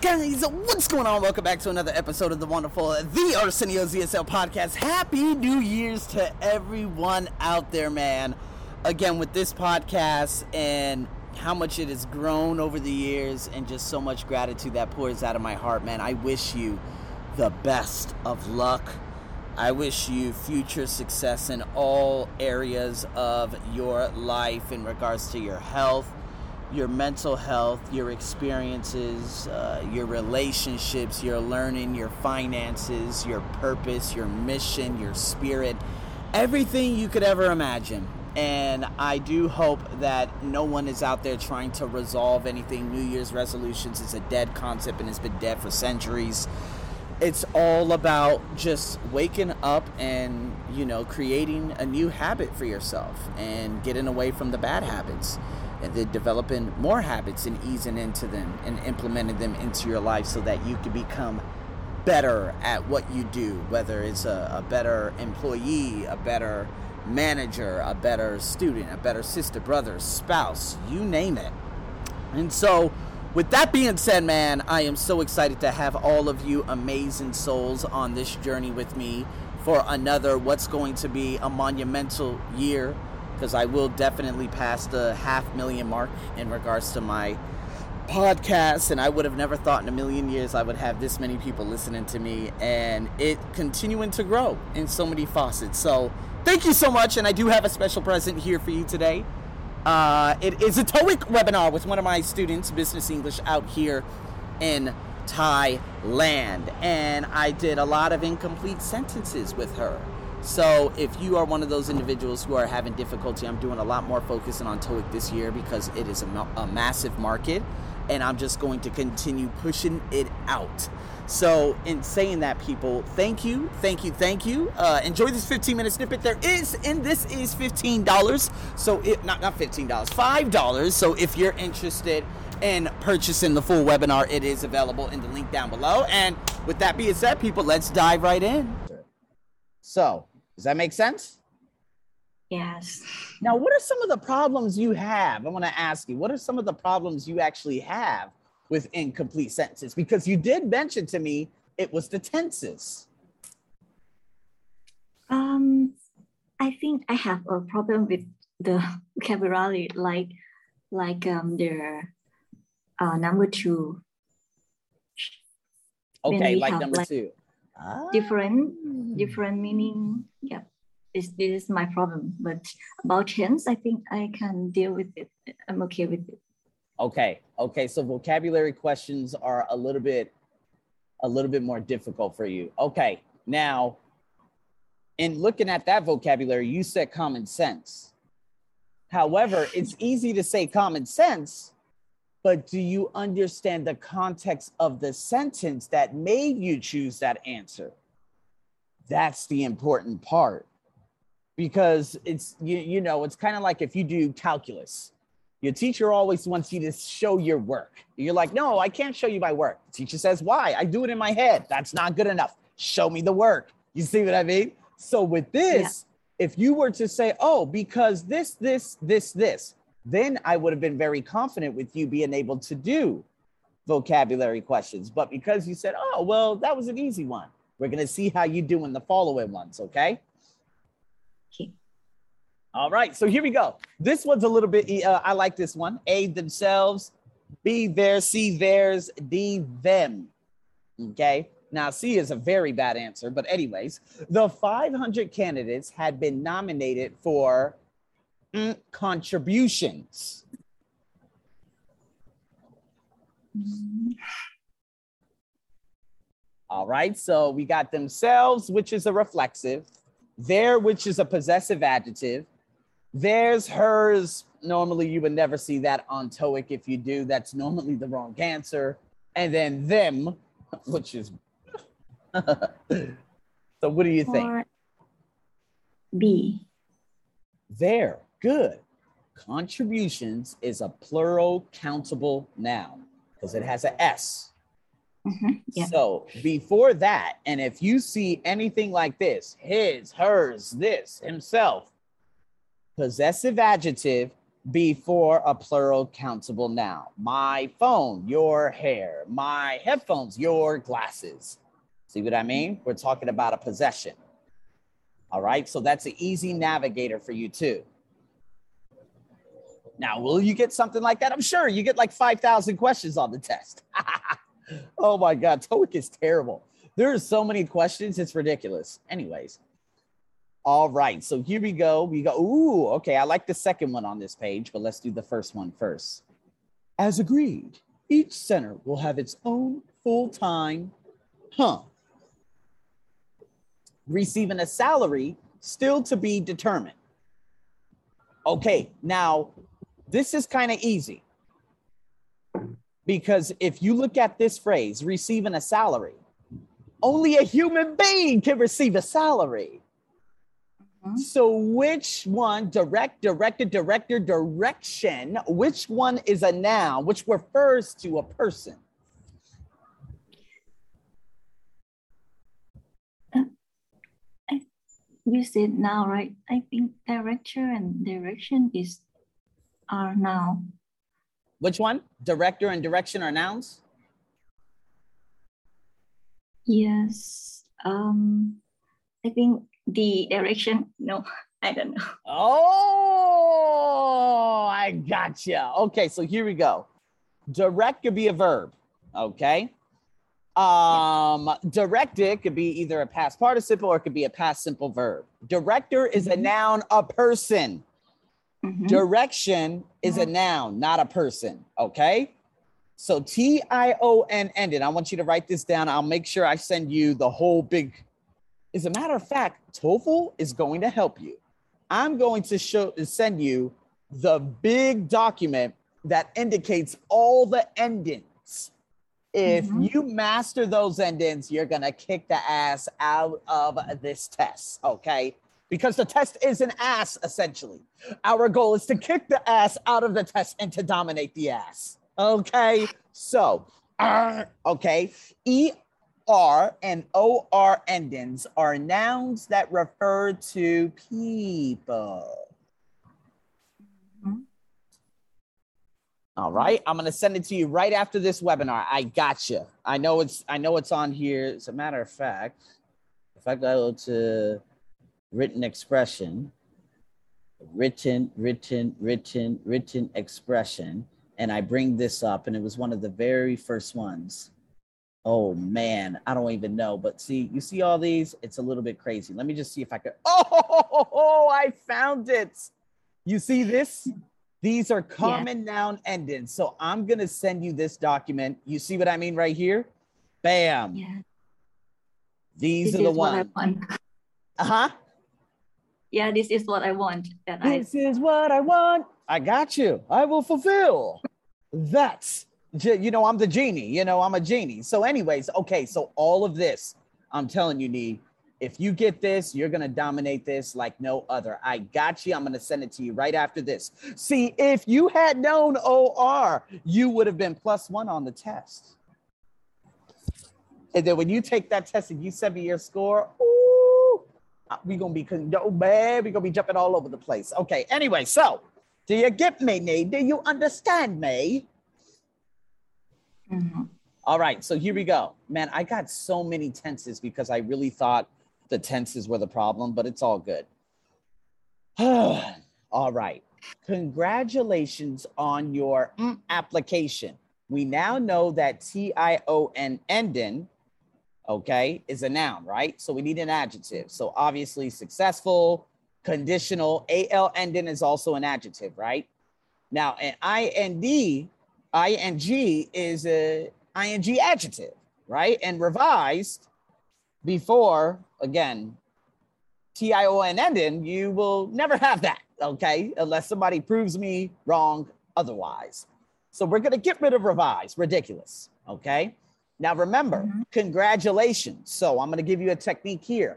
Guys, what's going on? Welcome back to another episode of the wonderful The Arsenio's ESL podcast. Happy New Year's to everyone out there, man. Again, with this podcast and how much it has grown over the years, and just so much gratitude that pours out of my heart, man. I wish you the best of luck. I wish you future success in all areas of your life in regards to your health your mental health, your experiences, uh, your relationships, your learning, your finances, your purpose, your mission, your spirit, everything you could ever imagine. And I do hope that no one is out there trying to resolve anything. New Year's resolutions is a dead concept and it's been dead for centuries. It's all about just waking up and, you know, creating a new habit for yourself and getting away from the bad habits and then developing more habits and easing into them and implementing them into your life so that you can become better at what you do, whether it's a, a better employee, a better manager, a better student, a better sister, brother, spouse, you name it. And so, with that being said, man, I am so excited to have all of you amazing souls on this journey with me for another what's going to be a monumental year because I will definitely pass the half million mark in regards to my podcast and I would have never thought in a million years I would have this many people listening to me and it continuing to grow in so many faucets. So thank you so much and I do have a special present here for you today. Uh, it is a TOEIC webinar with one of my students, Business English, out here in Thailand. And I did a lot of incomplete sentences with her. So if you are one of those individuals who are having difficulty, I'm doing a lot more focusing on TOEIC this year because it is a, a massive market and I'm just going to continue pushing it out. So, in saying that, people, thank you, thank you, thank you. Uh, enjoy this 15 minute snippet. There is, and this is $15. So, it not not $15, $5. So, if you're interested in purchasing the full webinar, it is available in the link down below. And with that being said, people, let's dive right in. So, does that make sense? Yes. Now, what are some of the problems you have? I want to ask you, what are some of the problems you actually have with incomplete sentences? Because you did mention to me it was the tenses. Um, I think I have a problem with the vocabulary, like like um the uh, number two. Okay, like number like two. Different different meaning. This, this is my problem. But about tense, I think I can deal with it. I'm okay with it. Okay. Okay. So vocabulary questions are a little bit, a little bit more difficult for you. Okay. Now, in looking at that vocabulary, you said common sense. However, it's easy to say common sense, but do you understand the context of the sentence that made you choose that answer? That's the important part because it's you, you know it's kind of like if you do calculus your teacher always wants you to show your work. You're like no i can't show you my work. The teacher says why? I do it in my head. That's not good enough. Show me the work. You see what i mean? So with this yeah. if you were to say oh because this this this this then i would have been very confident with you being able to do vocabulary questions. But because you said oh well that was an easy one. We're going to see how you do in the following ones, okay? All right, so here we go. This one's a little bit, uh, I like this one. A, themselves. B, their. C, theirs. D, them. Okay. Now, C is a very bad answer, but anyways, the 500 candidates had been nominated for mm, contributions. All right, so we got themselves, which is a reflexive, their, which is a possessive adjective, There's hers. Normally, you would never see that on TOEIC. If you do, that's normally the wrong answer. And then them, which is. so, what do you think? B. There, good. Contributions is a plural countable noun because it has an S. Mm-hmm. Yeah. So before that, and if you see anything like this, his, hers, this, himself, possessive adjective before a plural countable noun. My phone, your hair. My headphones, your glasses. See what I mean? We're talking about a possession. All right. So that's an easy navigator for you too. Now, will you get something like that? I'm sure you get like 5,000 questions on the test. oh my God. TOEIC is terrible. There are so many questions. It's ridiculous. Anyways. All right. So here we go. We go. Ooh, okay. I like the second one on this page, but let's do the first one first. As agreed, each center will have its own full time, huh? Receiving a salary still to be determined. Okay. Now, this is kind of easy because if you look at this phrase, receiving a salary, only a human being can receive a salary. Mm-hmm. So, which one, direct, directed, director, direction, which one is a noun, which refers to a person? Uh, you said now, right? I think director and direction is are noun. Which one? Director and direction are nouns? Yes. Um, I think the direction. No, I don't know. Oh, I gotcha. Okay, so here we go. Direct could be a verb. Okay. Um, directed could be either a past participle or it could be a past simple verb. Director is a mm-hmm. noun, a person. Mm-hmm. Direction is a mm-hmm. noun, not a person. Okay. So T I O N ended. I want you to write this down. I'll make sure I send you the whole big. As a matter of fact, TOEFL is going to help you. I'm going to show send you the big document that indicates all the endings. If mm-hmm. you master those endings, you're gonna kick the ass out of this test. Okay because the test is an ass essentially. Our goal is to kick the ass out of the test and to dominate the ass. Okay, so okay, E R and O R endings are nouns that refer to people. All right, I'm gonna send it to you right after this webinar. I got you. I know it's I know it's on here. As a matter of fact, if I go to written expression, written, written, written, written expression. And I bring this up, and it was one of the very first ones. Oh man, I don't even know. But see, you see all these? It's a little bit crazy. Let me just see if I could. Oh, I found it. You see this? These are common yeah. noun endings. So I'm going to send you this document. You see what I mean right here? Bam. Yeah. These this are the ones. Uh huh yeah, this is what I want. That this I... is what I want. I got you. I will fulfill. That's, you know, I'm the genie. You know, I'm a genie. So, anyways, okay. So, all of this, I'm telling you, Nee, if you get this, you're going to dominate this like no other. I got you. I'm going to send it to you right after this. See, if you had known OR, you would have been plus one on the test. And then when you take that test and you send me your score, we gonna be oh man, we gonna be jumping all over the place. Okay. Anyway, so do you get me, Nate? Do you understand me? Mm-hmm. All right. So here we go, man. I got so many tenses because I really thought the tenses were the problem, but it's all good. all right. Congratulations on your application. We now know that T I O N ending okay, is a noun, right? So we need an adjective. So obviously successful, conditional, AL ending is also an adjective, right? Now, an IND, ING is a ING adjective, right? And revised before, again, TION ending, you will never have that, okay? Unless somebody proves me wrong otherwise. So we're to get rid of revise, ridiculous, okay? Now, remember, mm-hmm. congratulations. So I'm going to give you a technique here.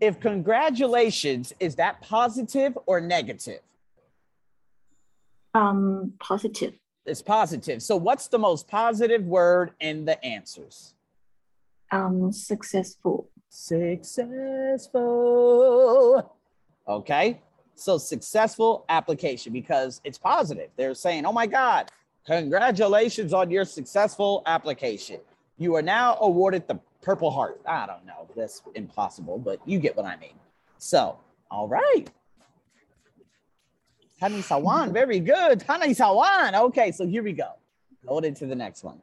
If congratulations, is that positive or negative? Um, positive. It's positive. So what's the most positive word in the answers? Um, successful. Successful. Okay. So successful application because it's positive. They're saying, oh my God, congratulations on your successful application. You are now awarded the Purple Heart. I don't know. That's impossible, but you get what I mean. So, all right. Tani Sawan, very good. Tani Sawan. Okay, so here we go. Going into the next one.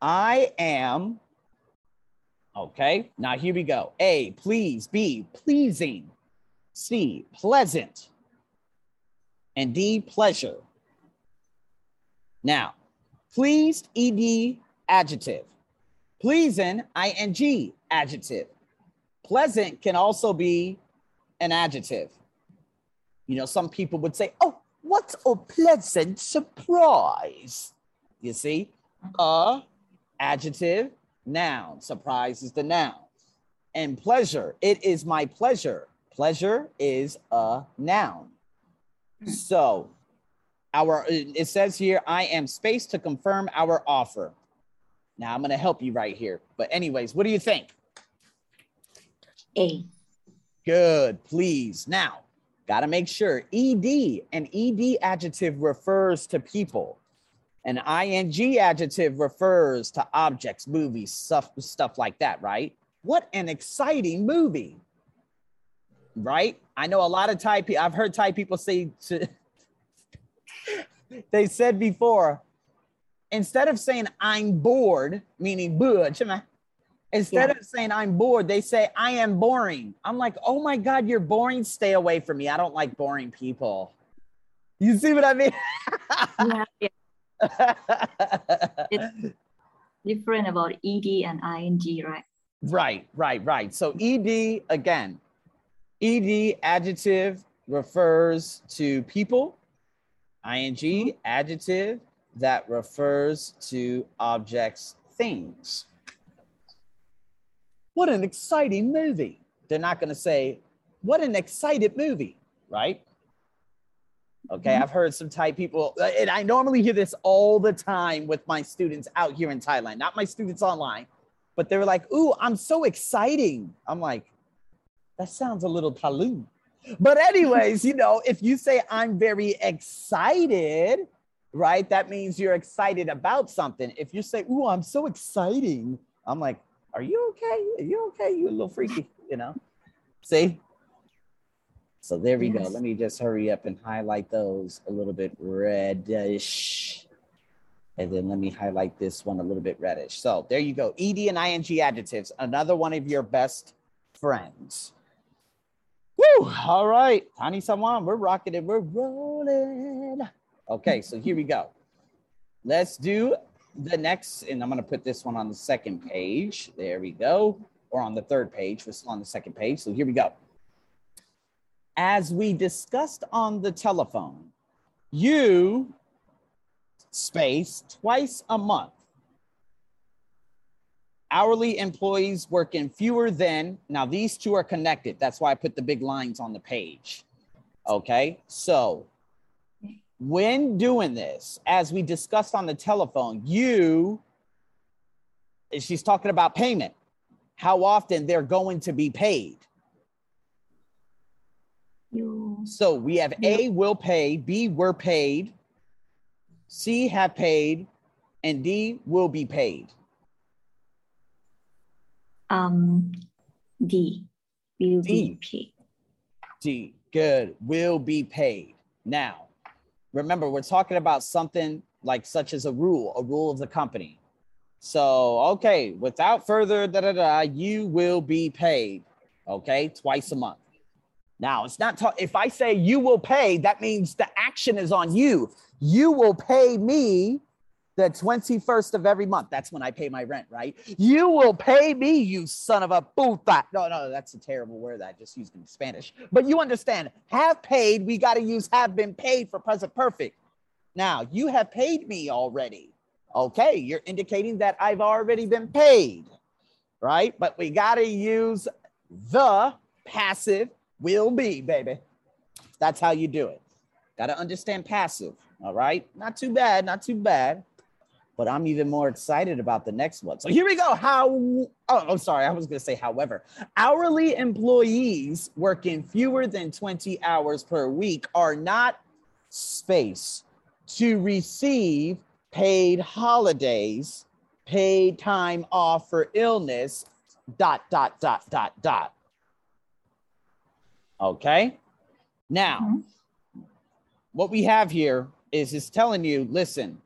I am. Okay, now here we go. A, please. B, pleasing. C, pleasant. And D, pleasure. Now, pleased, ed, adjective. Pleasing, ing, adjective. Pleasant can also be an adjective. You know, some people would say, oh, what a pleasant surprise. You see, a adjective, noun. Surprise is the noun. And pleasure, it is my pleasure. Pleasure is a noun. So, our it says here, I am space to confirm our offer. Now I'm going to help you right here. But anyways, what do you think? A. Good, please. Now, got to make sure ed an ed adjective refers to people. An ing adjective refers to objects, movies, stuff stuff like that, right? What an exciting movie. Right? I know a lot of Thai people I've heard Thai people say to they said before, instead of saying I'm bored, meaning bored, instead yeah. of saying I'm bored, they say I am boring. I'm like, oh my God, you're boring. Stay away from me. I don't like boring people. You see what I mean? yeah, yeah. it's different about ed and ing, right? Right, right, right. So ed again, ed adjective refers to people ing mm-hmm. adjective that refers to objects things. What an exciting movie. They're not going to say what an excited movie right? Okay mm-hmm. i've heard some thai people uh, and i normally hear this all the time with my students out here in thailand not my students online but they were like ooh i'm so exciting. I'm like that sounds a little taloo but, anyways, you know, if you say I'm very excited, right, that means you're excited about something. If you say, Ooh, I'm so exciting, I'm like, Are you okay? Are you okay? You a little freaky, you know? See? So there we yes. go. Let me just hurry up and highlight those a little bit reddish. And then let me highlight this one a little bit reddish. So there you go. ED and ING adjectives, another one of your best friends. Woo! All right, Tani Sawan, we're rocking it, we're rolling. Okay, so here we go. Let's do the next, and I'm gonna put this one on the second page. There we go, or on the third page. We're still on the second page. So here we go. As we discussed on the telephone, you space twice a month hourly employees work in fewer than, now these two are connected. That's why I put the big lines on the page. Okay. So when doing this, as we discussed on the telephone, you, she's talking about payment, how often they're going to be paid. You. So we have A will pay, B were paid, C have paid, and D will be paid. Um, D. Will D. be paid. D. Good. Will be paid. Now, remember, we're talking about something like such as a rule, a rule of the company. So, okay, without further da da da, you will be paid. Okay, twice a month. Now, it's not ta- if I say you will pay, that means the action is on you. You will pay me the 21st of every month. That's when I pay my rent, right? You will pay me, you son of a puta. No, no, that's a terrible word that I just used in Spanish. But you understand, have paid, we got to use have been paid for present perfect. Now, you have paid me already. Okay, you're indicating that I've already been paid, right? But we got to use the passive will be, baby. That's how you do it. Got to understand passive, all right? Not too bad, not too bad. But I'm even more excited about the next one. So here we go. How, oh, I'm sorry. I was going to say, however, hourly employees working fewer than 20 hours per week are not space to receive paid holidays, paid time off for illness, dot, dot, dot, dot, dot. Okay. Now, mm-hmm. what we have here is is telling you, listen,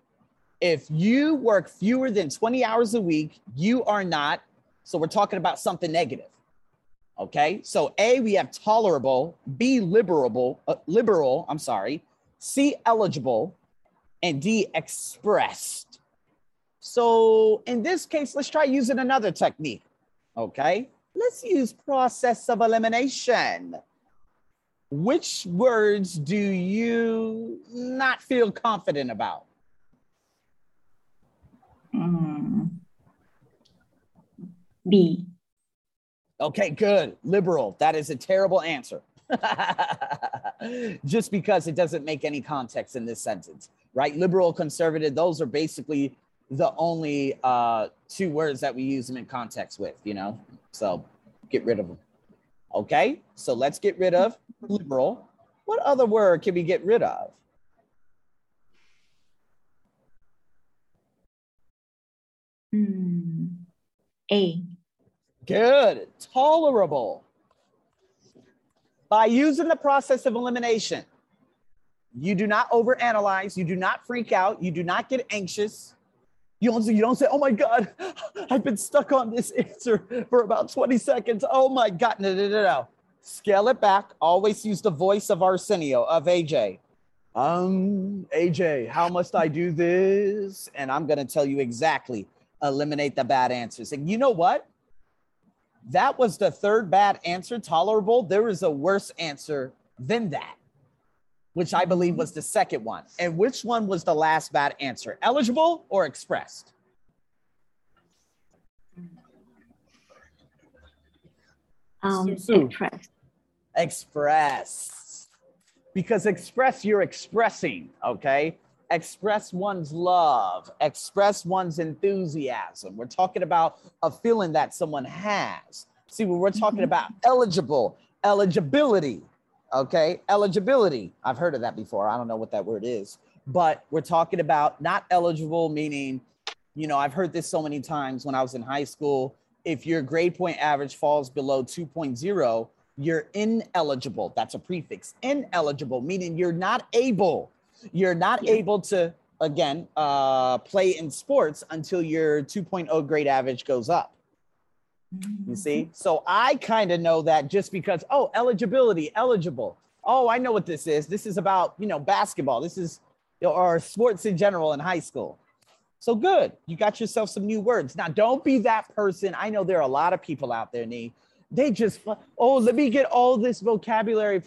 if you work fewer than 20 hours a week, you are not. So we're talking about something negative. Okay. So A, we have tolerable, B, liberable, uh, liberal, I'm sorry, C, eligible, and D, expressed. So in this case, let's try using another technique. Okay. Let's use process of elimination. Which words do you not feel confident about? Mm. B. Okay, good. Liberal. That is a terrible answer. Just because it doesn't make any context in this sentence, right? Liberal, conservative, those are basically the only uh, two words that we use them in context with, you know? So get rid of them. Okay, so let's get rid of liberal. What other word can we get rid of? Hmm. A. Good. Tolerable. By using the process of elimination, you do not overanalyze, you do not freak out, you do not get anxious. You don't, you don't say, oh my God, I've been stuck on this answer for about 20 seconds. Oh my God. No, no, no, no. Scale it back. Always use the voice of Arsenio, of AJ. Um, AJ, how must I do this? And I'm going to tell you exactly eliminate the bad answers. And you know what? That was the third bad answer, tolerable. There is a worse answer than that, which I believe was the second one. And which one was the last bad answer? Eligible or expressed? Um, expressed. Express. Because express, you're expressing, okay? Express one's love, express one's enthusiasm. We're talking about a feeling that someone has. See, when we're talking mm-hmm. about eligible, eligibility, okay? Eligibility. I've heard of that before. I don't know what that word is, but we're talking about not eligible, meaning, you know, I've heard this so many times when I was in high school. If your grade point average falls below 2.0, you're ineligible. That's a prefix. Ineligible, meaning you're not able you're not yeah. able to, again, uh, play in sports until your 2.0 grade average goes up. You see? Mm-hmm. So I kind of know that just because, oh, eligibility, eligible. Oh, I know what this is. This is about, you know, basketball. This is, or sports in general in high school. So good. You got yourself some new words. Now, don't be that person. I know there are a lot of people out there, Nee. They just, oh, let me get all this vocabulary for